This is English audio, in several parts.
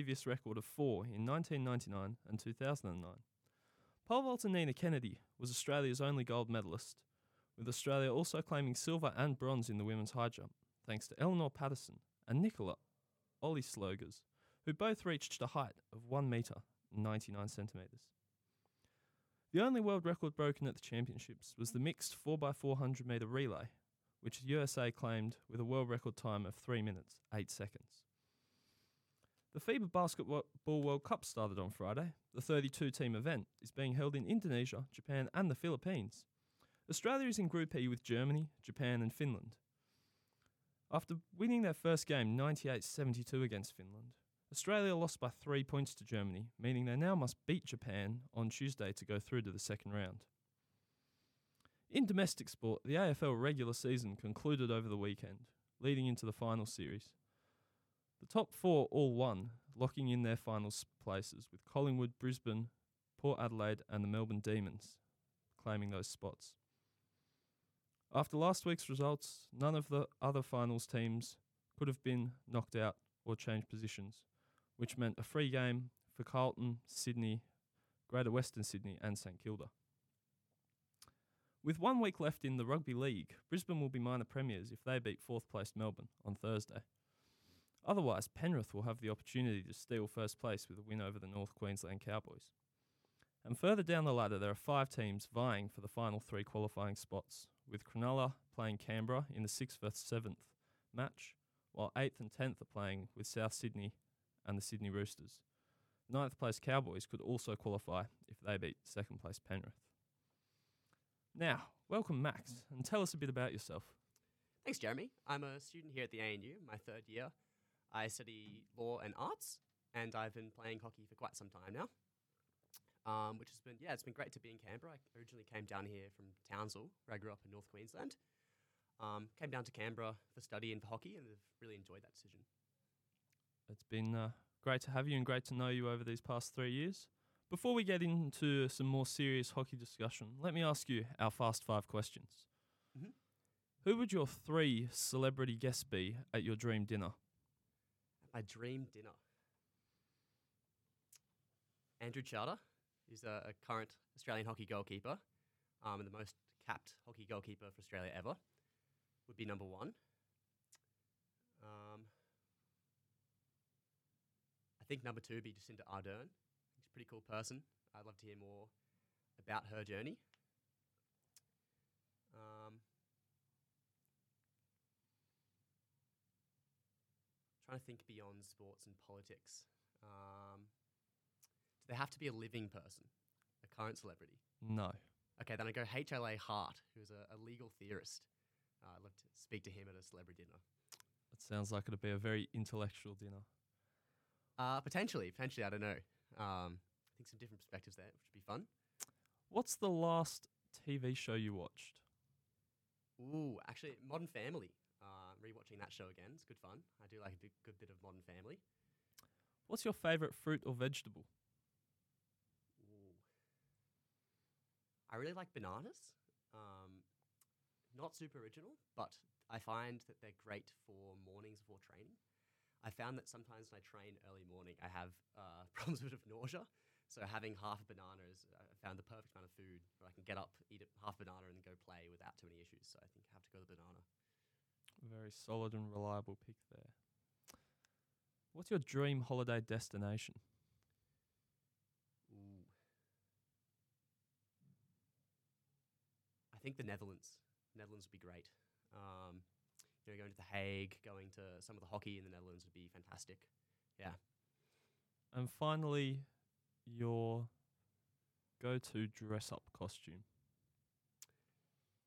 previous record of four in 1999 and 2009. Pole vaulter Nina Kennedy was Australia's only gold medalist, with Australia also claiming silver and bronze in the women's high jump, thanks to Eleanor Patterson and Nicola Olyslagers, who both reached a height of 1 metre 99 centimetres. The only world record broken at the championships was the mixed 4x400 metre relay, which the USA claimed with a world record time of 3 minutes 8 seconds. The FIBA Basketball World Cup started on Friday. The 32 team event is being held in Indonesia, Japan, and the Philippines. Australia is in Group E with Germany, Japan, and Finland. After winning their first game 98 72 against Finland, Australia lost by three points to Germany, meaning they now must beat Japan on Tuesday to go through to the second round. In domestic sport, the AFL regular season concluded over the weekend, leading into the final series. The top four all won, locking in their final places, with Collingwood, Brisbane, Port Adelaide, and the Melbourne Demons claiming those spots. After last week's results, none of the other finals teams could have been knocked out or changed positions, which meant a free game for Carlton, Sydney, Greater Western Sydney, and St Kilda. With one week left in the Rugby League, Brisbane will be minor premiers if they beat fourth placed Melbourne on Thursday. Otherwise, Penrith will have the opportunity to steal first place with a win over the North Queensland Cowboys. And further down the ladder, there are five teams vying for the final three qualifying spots, with Cronulla playing Canberra in the 6th versus 7th match, while 8th and 10th are playing with South Sydney and the Sydney Roosters. Ninth place Cowboys could also qualify if they beat second place Penrith. Now, welcome Max, and tell us a bit about yourself. Thanks, Jeremy. I'm a student here at the ANU, my third year, I study law and arts, and I've been playing hockey for quite some time now. Um, which has been yeah, it's been great to be in Canberra. I originally came down here from Townsville, where I grew up in North Queensland. Um, came down to Canberra for study and for hockey, and I've really enjoyed that decision. It's been uh, great to have you and great to know you over these past three years. Before we get into some more serious hockey discussion, let me ask you our fast five questions. Mm-hmm. Who would your three celebrity guests be at your dream dinner? My dream dinner. Andrew Charter is a, a current Australian hockey goalkeeper um, and the most capped hockey goalkeeper for Australia ever. Would be number one. Um, I think number two would be Jacinda Ardern. She's a pretty cool person. I'd love to hear more about her journey. Um, trying to think beyond sports and politics. Um, do they have to be a living person, a current celebrity? No. Okay, then I go HLA Hart, who's a, a legal theorist. Uh, I'd love to speak to him at a celebrity dinner. It sounds like it'd be a very intellectual dinner. Uh, potentially, potentially, I don't know. Um, I think some different perspectives there, which would be fun. What's the last TV show you watched? Ooh, actually, Modern Family. Rewatching that show again, it's good fun. I do like a big, good bit of Modern Family. What's your favourite fruit or vegetable? Ooh. I really like bananas. Um, not super original, but I find that they're great for mornings before training. I found that sometimes when I train early morning, I have uh, problems with nausea. So having half a banana is, I found the perfect amount of food where I can get up, eat a half banana, and go play without too many issues. So I think I have to go the banana. Very solid and reliable pick there. What's your dream holiday destination? Ooh. I think the Netherlands. Netherlands would be great. Um, you know, going to The Hague, going to some of the hockey in the Netherlands would be fantastic. Yeah. And finally, your go-to dress-up costume.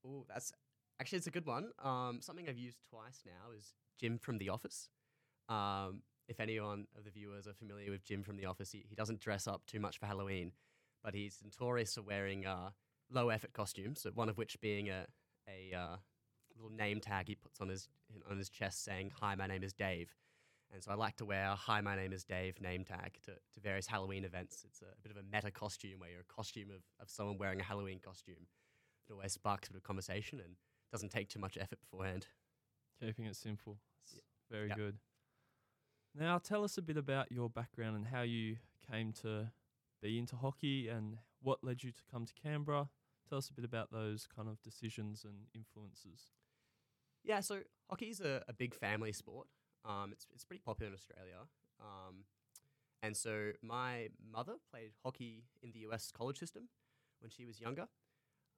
Oh, that's Actually, it's a good one. Um, something I've used twice now is Jim from The Office. Um, if anyone of the viewers are familiar with Jim from The Office, he, he doesn't dress up too much for Halloween, but he's notorious for wearing uh, low effort costumes, one of which being a, a uh, little name tag he puts on his, on his chest saying, Hi, my name is Dave. And so I like to wear Hi, my name is Dave name tag to, to various Halloween events. It's a, a bit of a meta costume where you're a costume of, of someone wearing a Halloween costume. It always sparks a bit of conversation and doesn't take too much effort beforehand. Keeping it simple. It's very good. Now, tell us a bit about your background and how you came to be into hockey and what led you to come to Canberra. Tell us a bit about those kind of decisions and influences. Yeah, so hockey is a, a big family sport. Um, it's, it's pretty popular in Australia. Um, and so my mother played hockey in the US college system when she was younger.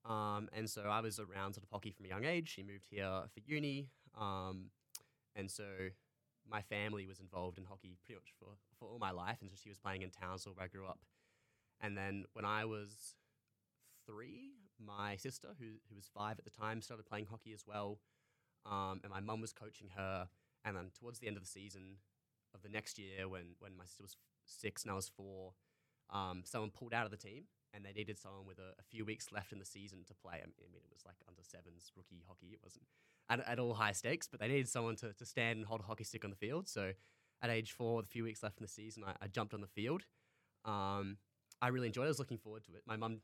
Um, and so I was around sort of hockey from a young age. She moved here for uni. Um, and so my family was involved in hockey pretty much for, for all my life. And so she was playing in Townsville where I grew up. And then when I was three, my sister, who, who was five at the time, started playing hockey as well. Um, and my mum was coaching her. And then towards the end of the season of the next year, when, when my sister was six and I was four, um, someone pulled out of the team and they needed someone with a, a, few weeks left in the season to play. I mean, it was like under sevens rookie hockey. It wasn't at, at all high stakes, but they needed someone to, to stand and hold a hockey stick on the field. So at age four, with a few weeks left in the season, I, I jumped on the field. Um, I really enjoyed it. I was looking forward to it. My mum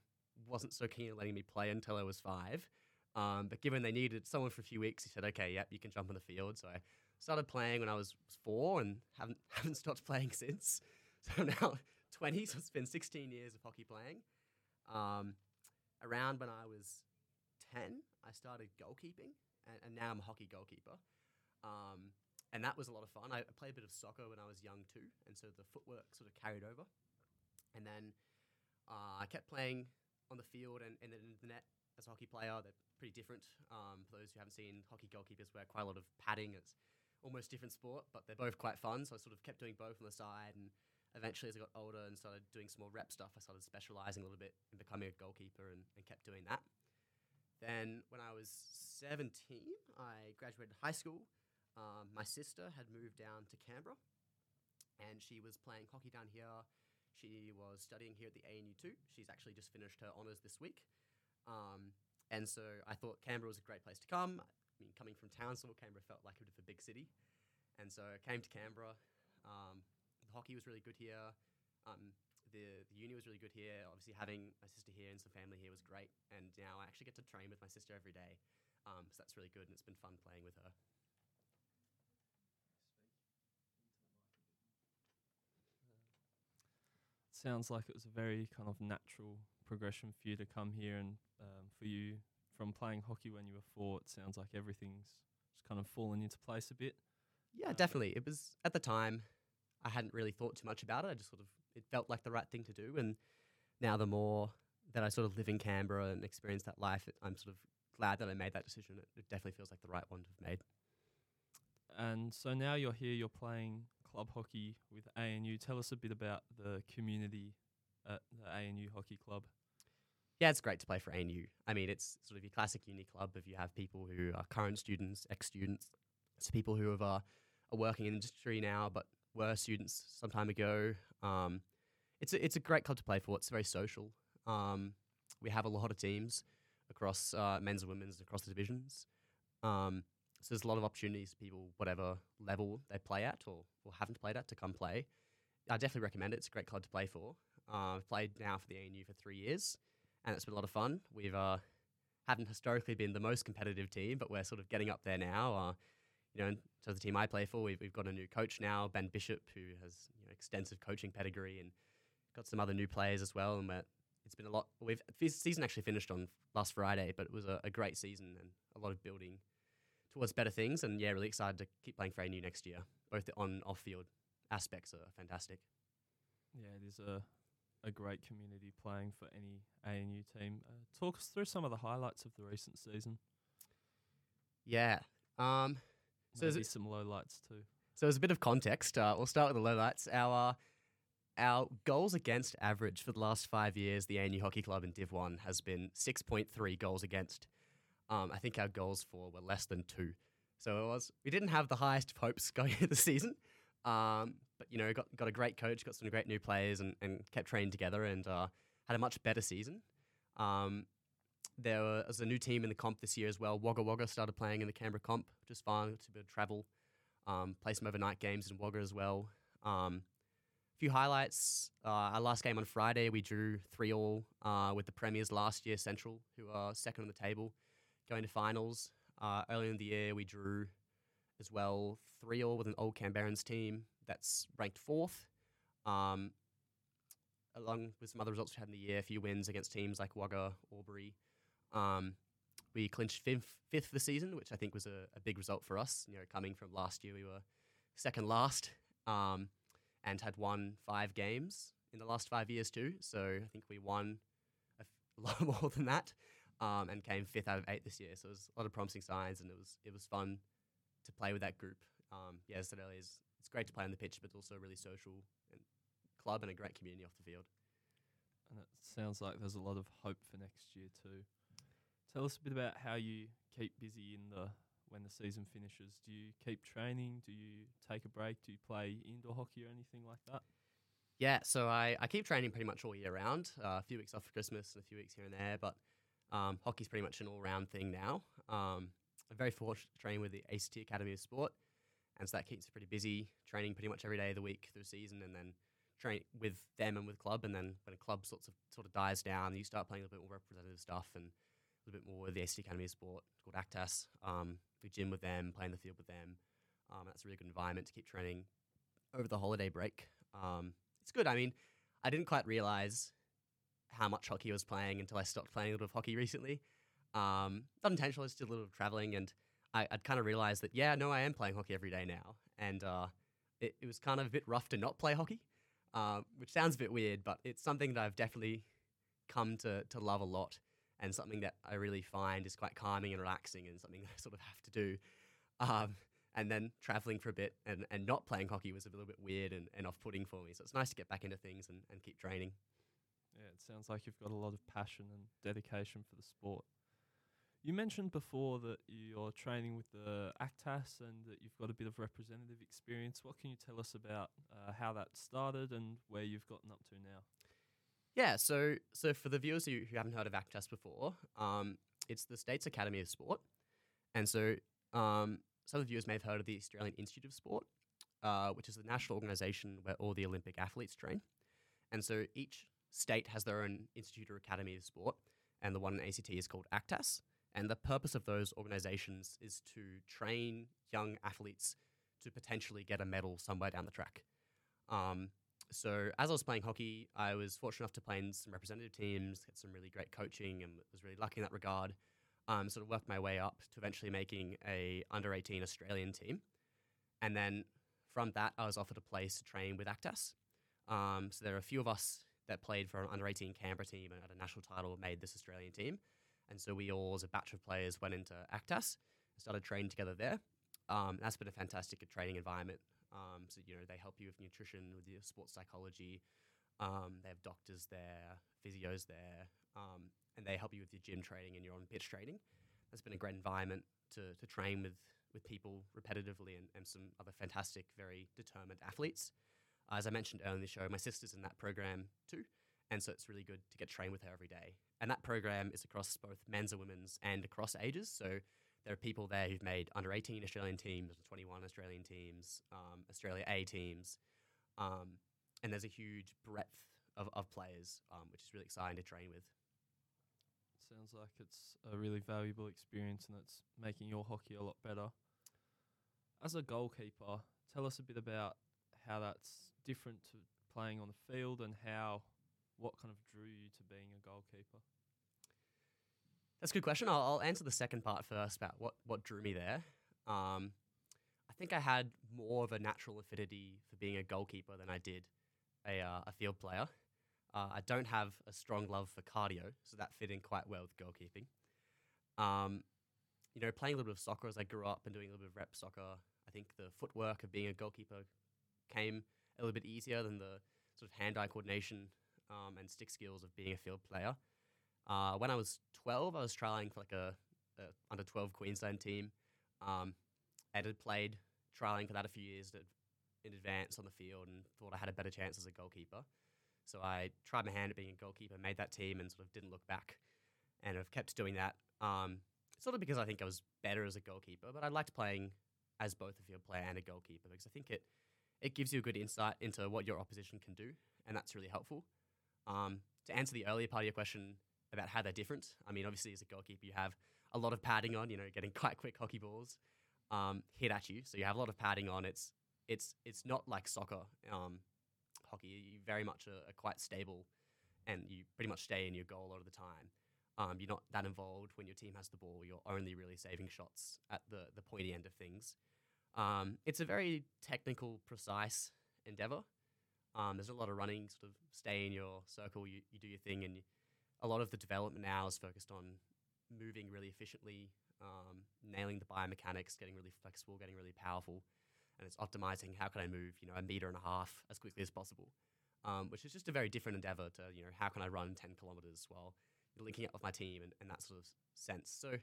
wasn't so keen on letting me play until I was five. Um, but given they needed someone for a few weeks, he said, okay, yep, you can jump on the field. So I started playing when I was four and haven't, haven't stopped playing since. So now 20, so it's been 16 years of hockey playing. Um, around when I was 10, I started goalkeeping, and, and now I'm a hockey goalkeeper. Um, and that was a lot of fun. I played a bit of soccer when I was young too, and so the footwork sort of carried over. And then uh, I kept playing on the field and, and in the net as a hockey player. They're pretty different. Um, for those who haven't seen, hockey goalkeepers wear quite a lot of padding. It's almost different sport, but they're both quite fun. So I sort of kept doing both on the side. And eventually, as I got older and started doing some more rep stuff, I started specializing a little bit in becoming a goalkeeper and, and kept doing that. Then, when I was 17, I graduated high school. Um, my sister had moved down to Canberra and she was playing hockey down here. She was studying here at the ANU too. She's actually just finished her honours this week. Um, and so I thought Canberra was a great place to come. I mean, coming from Townsville, Canberra felt like a bit of a big city. And so I came to Canberra. Um, hockey was really good here. Um, the, the uni was really good here. Obviously, having my sister here and some family here was great. And now I actually get to train with my sister every day. Um, so that's really good, and it's been fun playing with her. Sounds like it was a very kind of natural progression for you to come here and um, for you from playing hockey when you were four, it sounds like everything's just kind of fallen into place a bit. Yeah, Uh, definitely. It was at the time I hadn't really thought too much about it. I just sort of it felt like the right thing to do, and now the more that I sort of live in Canberra and experience that life, I'm sort of glad that I made that decision. It, it definitely feels like the right one to have made. And so now you're here, you're playing club hockey with ANU. Tell us a bit about the community at the ANU Hockey Club. Yeah, it's great to play for ANU. I mean, it's sort of your classic uni club if you have people who are current students, ex students, it's people who have, uh, are working in industry now but were students some time ago. Um, it's, a, it's a great club to play for. It's very social. Um, we have a lot of teams across uh, men's and women's, across the divisions. Um, so there's a lot of opportunities for people, whatever level they play at or, or haven't played at, to come play. I definitely recommend it. It's a great club to play for. Uh, I've played now for the ANU for three years and it's been a lot of fun. We've uh, haven't historically been the most competitive team, but we're sort of getting up there now. You know, so the team I play for, we've, we've got a new coach now, Ben Bishop, who has you know, extensive coaching pedigree, and got some other new players as well. And we're, it's been a lot. We've the season actually finished on last Friday, but it was a, a great season and a lot of building towards better things. And yeah, really excited to keep playing for ANU next year. Both the on off field aspects are fantastic. Yeah, it is a a great community playing for any ANU team. Uh, talk us through some of the highlights of the recent season. Yeah. Um, So it- some lowlights too. So as a bit of context, uh, we'll start with the low lights. Our our goals against average for the last five years, the ANU Hockey Club in Div One has been six point three goals against. Um, I think our goals for were less than two. So it was we didn't have the highest of hopes going into the season. Um, but you know, got got a great coach, got some great new players, and, and kept training together, and uh, had a much better season. Um, there was a new team in the comp this year as well. Wagga Wagga started playing in the Canberra comp, which is fun. It's a bit of travel. Um, play some overnight games in Wagga as well. Um, a few highlights. Uh, our last game on Friday, we drew 3 all uh, with the Premiers last year, Central, who are second on the table, going to finals. Uh, earlier in the year, we drew as well 3 all with an old Canberrans team. that's ranked fourth. Um, along with some other results we had in the year, a few wins against teams like Wagga, Albury. Um, we clinched fifth, fifth this season, which I think was a, a, big result for us. You know, coming from last year, we were second last um, and had won five games in the last five years too. So I think we won a, lot more than that um, and came fifth out of eight this year. So it was a lot of promising signs, and it was it was fun to play with that group. Um, yeah, I said earlier, it's, it's great to play on the pitch, but it's also a really social and club and a great community off the field. And it sounds like there's a lot of hope for next year too. Tell us a bit about how you keep busy in the when the season finishes. Do you keep training? Do you take a break? Do you play indoor hockey or anything like that? Yeah, so I, I keep training pretty much all year round. Uh, a few weeks off for Christmas and a few weeks here and there, but um, hockey's pretty much an all round thing now. Um, I'm very fortunate to train with the ACT Academy of Sport, and so that keeps me pretty busy, training pretty much every day of the week through season, and then train with them and with club. And then when a club sort of sort of dies down, you start playing a little bit more representative stuff and a little bit more with the ACT Academy of Sport called ACTAS. Um, we gym with them, play in the field with them. Um, that's a really good environment to keep training over the holiday break. Um, it's good. I mean, I didn't quite realize how much hockey I was playing until I stopped playing a little bit of hockey recently. Um, not intentional, just did a little traveling, and I, would kind of realized that, yeah, no, I am playing hockey every day now. And uh, it, it, was kind of a bit rough to not play hockey, uh, which sounds a bit weird, but it's something that I've definitely come to, to love a lot and something that I really find is quite calming and relaxing and something I sort of have to do. Um, and then traveling for a bit and, and not playing hockey was a little bit weird and, and off putting for me. So it's nice to get back into things and, and keep training. Yeah, it sounds like you've got a lot of passion and dedication for the sport. You mentioned before that you're training with the ACTAS and that you've got a bit of representative experience. What can you tell us about uh, how that started and where you've gotten up to now? Yeah, so so for the viewers who, who haven't heard of ACTAS before, um, it's the State's Academy of Sport, and so um, some of the viewers may have heard of the Australian Institute of Sport, uh, which is the national organisation where all the Olympic athletes train, and so each state has their own institute or academy of sport, and the one in ACT is called ACTAS. And the purpose of those organizations is to train young athletes to potentially get a medal somewhere down the track. Um, so as I was playing hockey, I was fortunate enough to play in some representative teams, get some really great coaching, and was really lucky in that regard. Um, sort of worked my way up to eventually making a under 18 Australian team, and then from that I was offered a place to train with Actas. Um, so there are a few of us that played for an under 18 Canberra team and had a national title made this Australian team. And so we all, as a batch of players, went into Actas and started training together there. Um, that's been a fantastic training environment. Um, so, you know, they help you with nutrition, with your sports psychology. Um, they have doctors there, physios there, um, and they help you with your gym training and your on pitch training. That's been a great environment to, to train with, with people repetitively and, and some other fantastic, very determined athletes. As I mentioned earlier in the show, my sister's in that program too. And so it's really good to get trained with her every day. And that program is across both men's and women's and across ages. So there are people there who've made under 18 Australian teams, 21 Australian teams, um, Australia A teams. Um, and there's a huge breadth of, of players, um, which is really exciting to train with. Sounds like it's a really valuable experience and it's making your hockey a lot better. As a goalkeeper, tell us a bit about how that's different to playing on the field and how what kind of drew you to being a goalkeeper? That's a good question. I'll, I'll answer the second part first about what, what drew me there. Um, I think I had more of a natural affinity for being a goalkeeper than I did a, uh, a field player. Uh, I don't have a strong love for cardio, so that fit in quite well with goalkeeping. Um, you know, playing a little bit of soccer as I grew up and doing a little bit of rep soccer, I think the footwork of being a goalkeeper came a little bit easier than the sort of hand-eye coordination um, and stick skills of being a field player. Uh, when I was 12, I was trialing for like a, a under 12 Queensland team. Um, Ed had played trialing for that a few years in advance on the field and thought I had a better chance as a goalkeeper. So I tried my hand at being a goalkeeper, made that team, and sort of didn't look back. And I've kept doing that. Um, sort of because I think I was better as a goalkeeper, but I liked playing as both a field player and a goalkeeper because I think it it gives you a good insight into what your opposition can do, and that's really helpful. Um, to answer the earlier part of your question about how they're different, I mean, obviously, as a goalkeeper, you have a lot of padding on, you know, getting quite quick hockey balls um, hit at you. So you have a lot of padding on. It's it's it's not like soccer, um, hockey. You very much are, are quite stable, and you pretty much stay in your goal a lot of the time. Um, you're not that involved when your team has the ball. You're only really saving shots at the the pointy end of things. Um, it's a very technical, precise endeavor. Um, there's a lot of running, sort of stay in your circle, you, you do your thing, and you, a lot of the development now is focused on moving really efficiently, um, nailing the biomechanics, getting really flexible, getting really powerful, and it's optimizing how can I move, you know, a meter and a half as quickly as possible, um, which is just a very different endeavor to, you know, how can I run 10 kilometers while linking up with my team and, and that sort of sense. So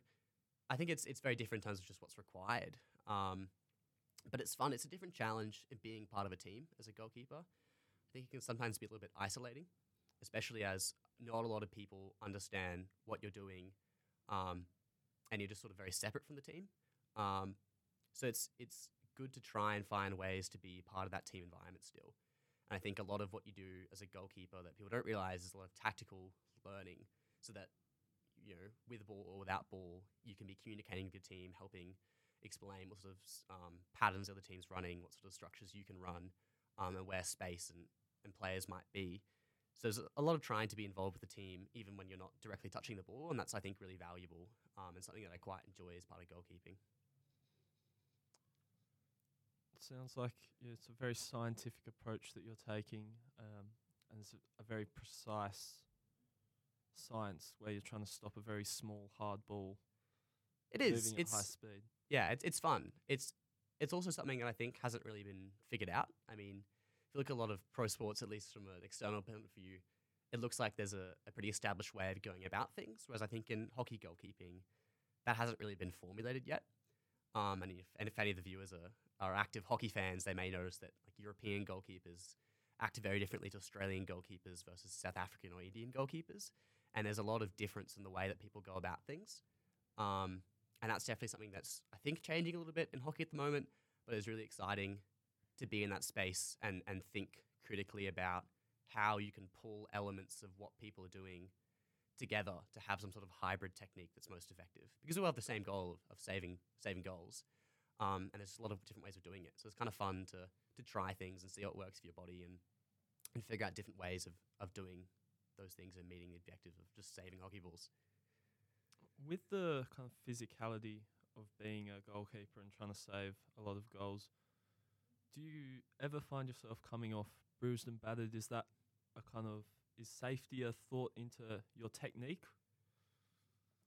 I think it's it's very different in terms of just what's required. Um, but it's fun. It's a different challenge in being part of a team as a goalkeeper. I think it can sometimes be a little bit isolating, especially as not a lot of people understand what you're doing, um, and you're just sort of very separate from the team. Um, so it's it's good to try and find ways to be part of that team environment still. And I think a lot of what you do as a goalkeeper that people don't realize is a lot of tactical learning, so that you know with ball or without ball, you can be communicating with your team, helping explain what sort of um, patterns the other teams running, what sort of structures you can run, um, and where space and, and players might be. So there's a lot of trying to be involved with the team, even when you're not directly touching the ball, and that's I think really valuable um, and something that I quite enjoy as part of goalkeeping. It sounds like yeah, it's a very scientific approach that you're taking, um, and it's a, a very precise science where you're trying to stop a very small hard ball It is. moving at high It's speed. yeah, it's it's fun. It's it's also something that I think hasn't really been figured out. I mean, look at a lot of pro sports, at least from an external point of view, it looks like there's a, a pretty established way of going about things. Whereas I think in hockey goalkeeping, that hasn't really been formulated yet. Um, and if and if any of the viewers are, are active hockey fans, they may notice that like European goalkeepers act very differently to Australian goalkeepers versus South African or Indian goalkeepers. And there's a lot of difference in the way that people go about things. Um, and that's definitely something that's I think changing a little bit in hockey at the moment, but it's really exciting to be in that space and and think critically about how you can pull elements of what people are doing together to have some sort of hybrid technique that's most effective. Because we all have the same goal of, of saving saving goals um, and there's a lot of different ways of doing it. So it's kind of fun to to try things and see what works for your body and and figure out different ways of, of doing those things and meeting the objective of just saving hockey balls. With the kind of physicality of being a goalkeeper and trying to save a lot of goals, do you ever find yourself coming off bruised and battered? Is that a kind of is safety a thought into your technique?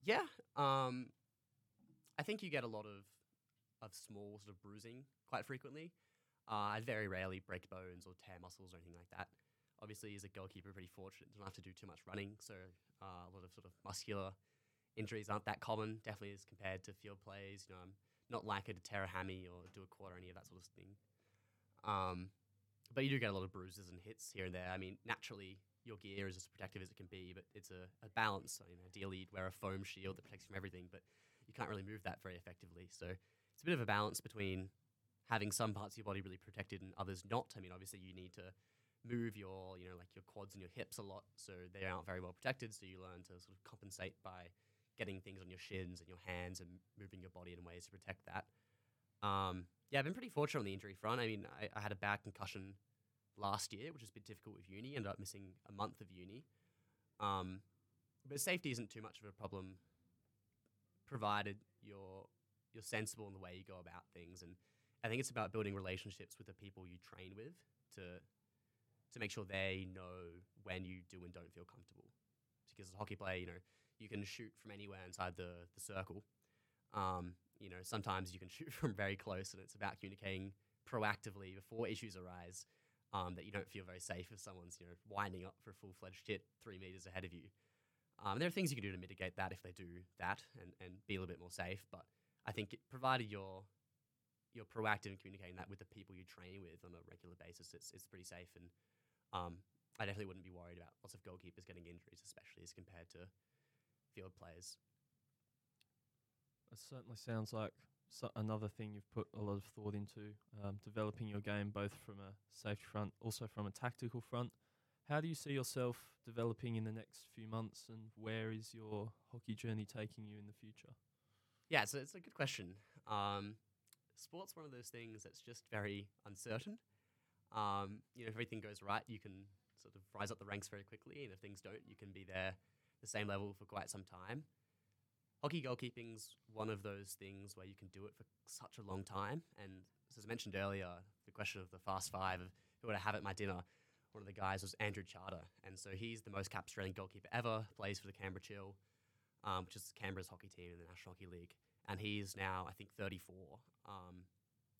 Yeah. Um, I think you get a lot of of small sort of bruising quite frequently. Uh, I very rarely break bones or tear muscles or anything like that. Obviously, as a goalkeeper, pretty fortunate. Don't have to do too much running, so uh, a lot of sort of muscular injuries aren't that common. Definitely as compared to field plays. You know, I'm not likely to tear a hammy or do a quad or any of that sort of thing. Um, but you do get a lot of bruises and hits here and there. I mean, naturally, your gear is as protective as it can be, but it's a, a balance. You know, ideally, you'd wear a foam shield that protects you from everything, but you can't really move that very effectively. So it's a bit of a balance between having some parts of your body really protected and others not. I mean, obviously, you need to move your, you know, like your quads and your hips a lot, so they aren't very well protected. So you learn to sort of compensate by getting things on your shins and your hands and moving your body in ways to protect that. Um, yeah, I've been pretty fortunate on the injury front. I mean, I, I had a bad concussion last year, which was a bit difficult with uni. Ended up missing a month of uni. Um, but safety isn't too much of a problem, provided you're you're sensible in the way you go about things. And I think it's about building relationships with the people you train with to to make sure they know when you do and don't feel comfortable. Because as a hockey player, you know, you can shoot from anywhere inside the the circle. Um, you know, sometimes you can shoot from very close, and it's about communicating proactively before issues arise. Um, that you don't feel very safe if someone's you know winding up for a full fledged hit three meters ahead of you. Um, there are things you can do to mitigate that if they do that and, and be a little bit more safe. But I think it, provided you're you're proactive in communicating that with the people you train with on a regular basis, it's it's pretty safe. And um, I definitely wouldn't be worried about lots of goalkeepers getting injuries, especially as compared to field players. It certainly sounds like so another thing you've put a lot of thought into um, developing your game, both from a safety front, also from a tactical front. How do you see yourself developing in the next few months, and where is your hockey journey taking you in the future? Yeah, so it's a good question. Um, sport's one of those things that's just very uncertain. Um, you know, if everything goes right, you can sort of rise up the ranks very quickly, and if things don't, you can be there the same level for quite some time. Hockey goalkeeping's one of those things where you can do it for such a long time. And as I mentioned earlier, the question of the fast five of who would I have at my dinner, one of the guys was Andrew Charter. And so he's the most capped Australian goalkeeper ever, plays for the Canberra Chill, um, which is Canberra's hockey team in the National Hockey League. And he's now, I think, 34. Um,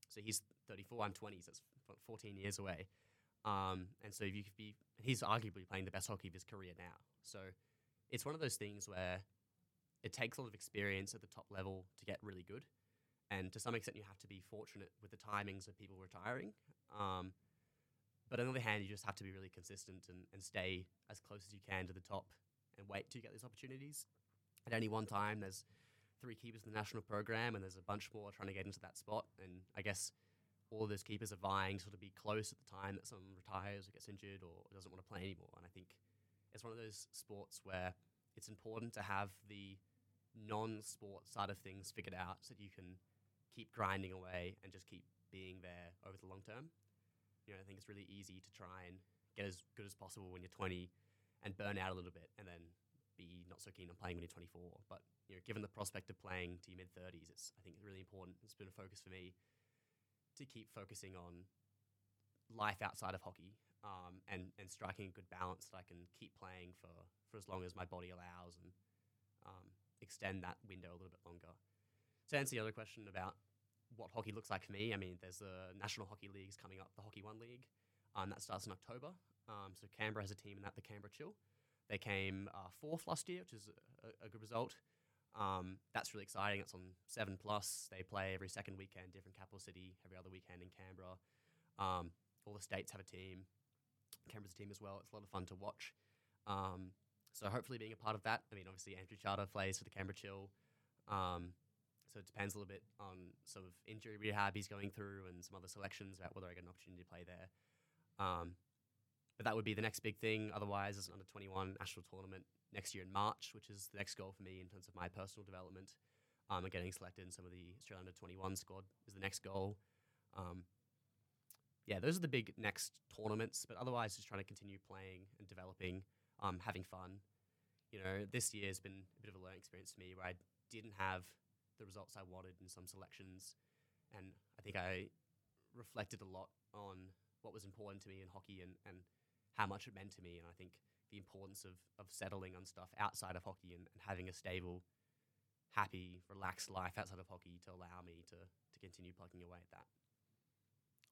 so he's 34, I'm 20, so that's 14 years away. Um, and so if you could be, he's arguably playing the best hockey of his career now. So it's one of those things where it takes a lot of experience at the top level to get really good. And to some extent, you have to be fortunate with the timings of people retiring. Um, but on the other hand, you just have to be really consistent and, and stay as close as you can to the top and wait to get these opportunities. At any one time, there's three keepers in the national program, and there's a bunch more trying to get into that spot. And I guess all those keepers are vying to sort of be close at the time that someone retires or gets injured or doesn't want to play anymore. And I think it's one of those sports where it's important to have the non-sport side of things figured out so that you can keep grinding away and just keep being there over the long term. You know, I think it's really easy to try and get as good as possible when you're 20 and burn out a little bit and then be not so keen on playing when you're 24. But you know, given the prospect of playing to your mid 30s, it's I think it's really important. It's been a focus for me to keep focusing on life outside of hockey um, and and striking a good balance that I can keep playing for for as long as my body allows and um, extend that window a little bit longer. To answer the other question about what hockey looks like for me, I mean, there's the National Hockey Leagues coming up, the Hockey One League, um, that starts in October. Um, so Canberra has a team in that, the Canberra Chill. They came uh, fourth last year, which is a, a good result. Um, that's really exciting. It's on Seven Plus. They play every second weekend, different capital city, every other weekend in Canberra. Um, all the states have a team. Canberra's a team as well. It's a lot of fun to watch. Um, so hopefully being a part of that. I mean, obviously Andrew Charter plays for the Canberra Chill. Um, so it depends a little bit on sort of injury rehab he's going through and some other selections about whether I get an opportunity to play there. Um, but that would be the next big thing. Otherwise, there's an under 21 national tournament next year in March, which is the next goal for me in terms of my personal development. Um, and getting selected in some of the Australian under 21 squad is the next goal. Um, yeah, those are the big next tournaments. But otherwise, just trying to continue playing and developing, um, having fun. You know, this year has been a bit of a learning experience for me where I didn't have the results I wanted in some selections. And I think I reflected a lot on what was important to me in hockey and, and how much it meant to me. And I think the importance of, of settling on stuff outside of hockey and, and having a stable, happy, relaxed life outside of hockey to allow me to, to continue plugging away at that.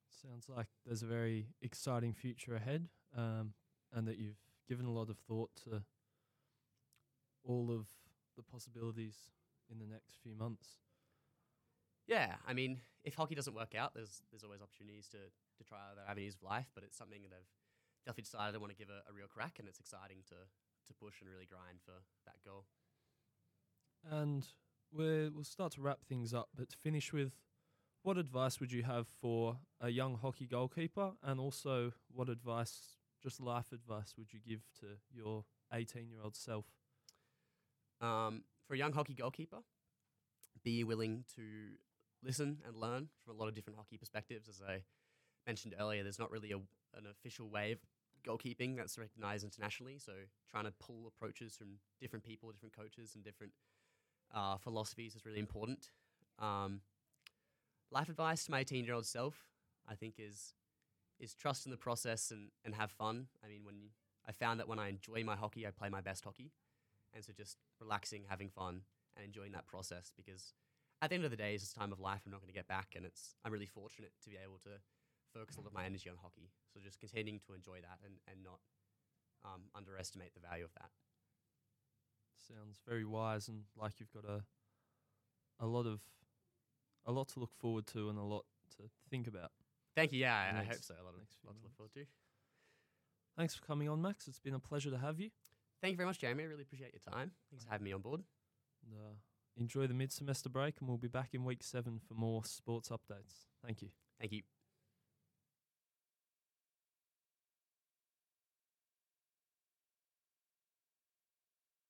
Sounds like there's a very exciting future ahead, um, and that you've given a lot of thought to all of the possibilities in the next few months. Yeah, I mean, if hockey doesn't work out, there's there's always opportunities to to try other avenues of life. But it's something that I've definitely decided I want to give a, a real crack, and it's exciting to to push and really grind for that goal. And we're, we'll start to wrap things up, but to finish with, what advice would you have for a young hockey goalkeeper, and also what advice, just life advice, would you give to your 18 year old self? Um, for a young hockey goalkeeper, be willing to listen and learn from a lot of different hockey perspectives. As I mentioned earlier, there's not really a, an official way of goalkeeping that's recognized internationally. So trying to pull approaches from different people, different coaches, and different uh, philosophies is really important. Um, life advice to my 18 year old self, I think, is is trust in the process and, and have fun. I mean, when you, I found that when I enjoy my hockey, I play my best hockey. And so just relaxing, having fun, and enjoying that process because at the end of the day, it's a time of life I'm not going to get back. And it's I'm really fortunate to be able to focus a lot of my energy on hockey. So just continuing to enjoy that and, and not um, underestimate the value of that. Sounds very wise and like you've got a a lot of a lot to look forward to and a lot to think about. Thank you. Yeah, I, I hope so. A lot, of, lot to look forward to. Thanks for coming on, Max. It's been a pleasure to have you. Thank you very much, Jeremy. I really appreciate your time. Thanks for having me on board. And, uh, enjoy the mid semester break, and we'll be back in week seven for more sports updates. Thank you. Thank you.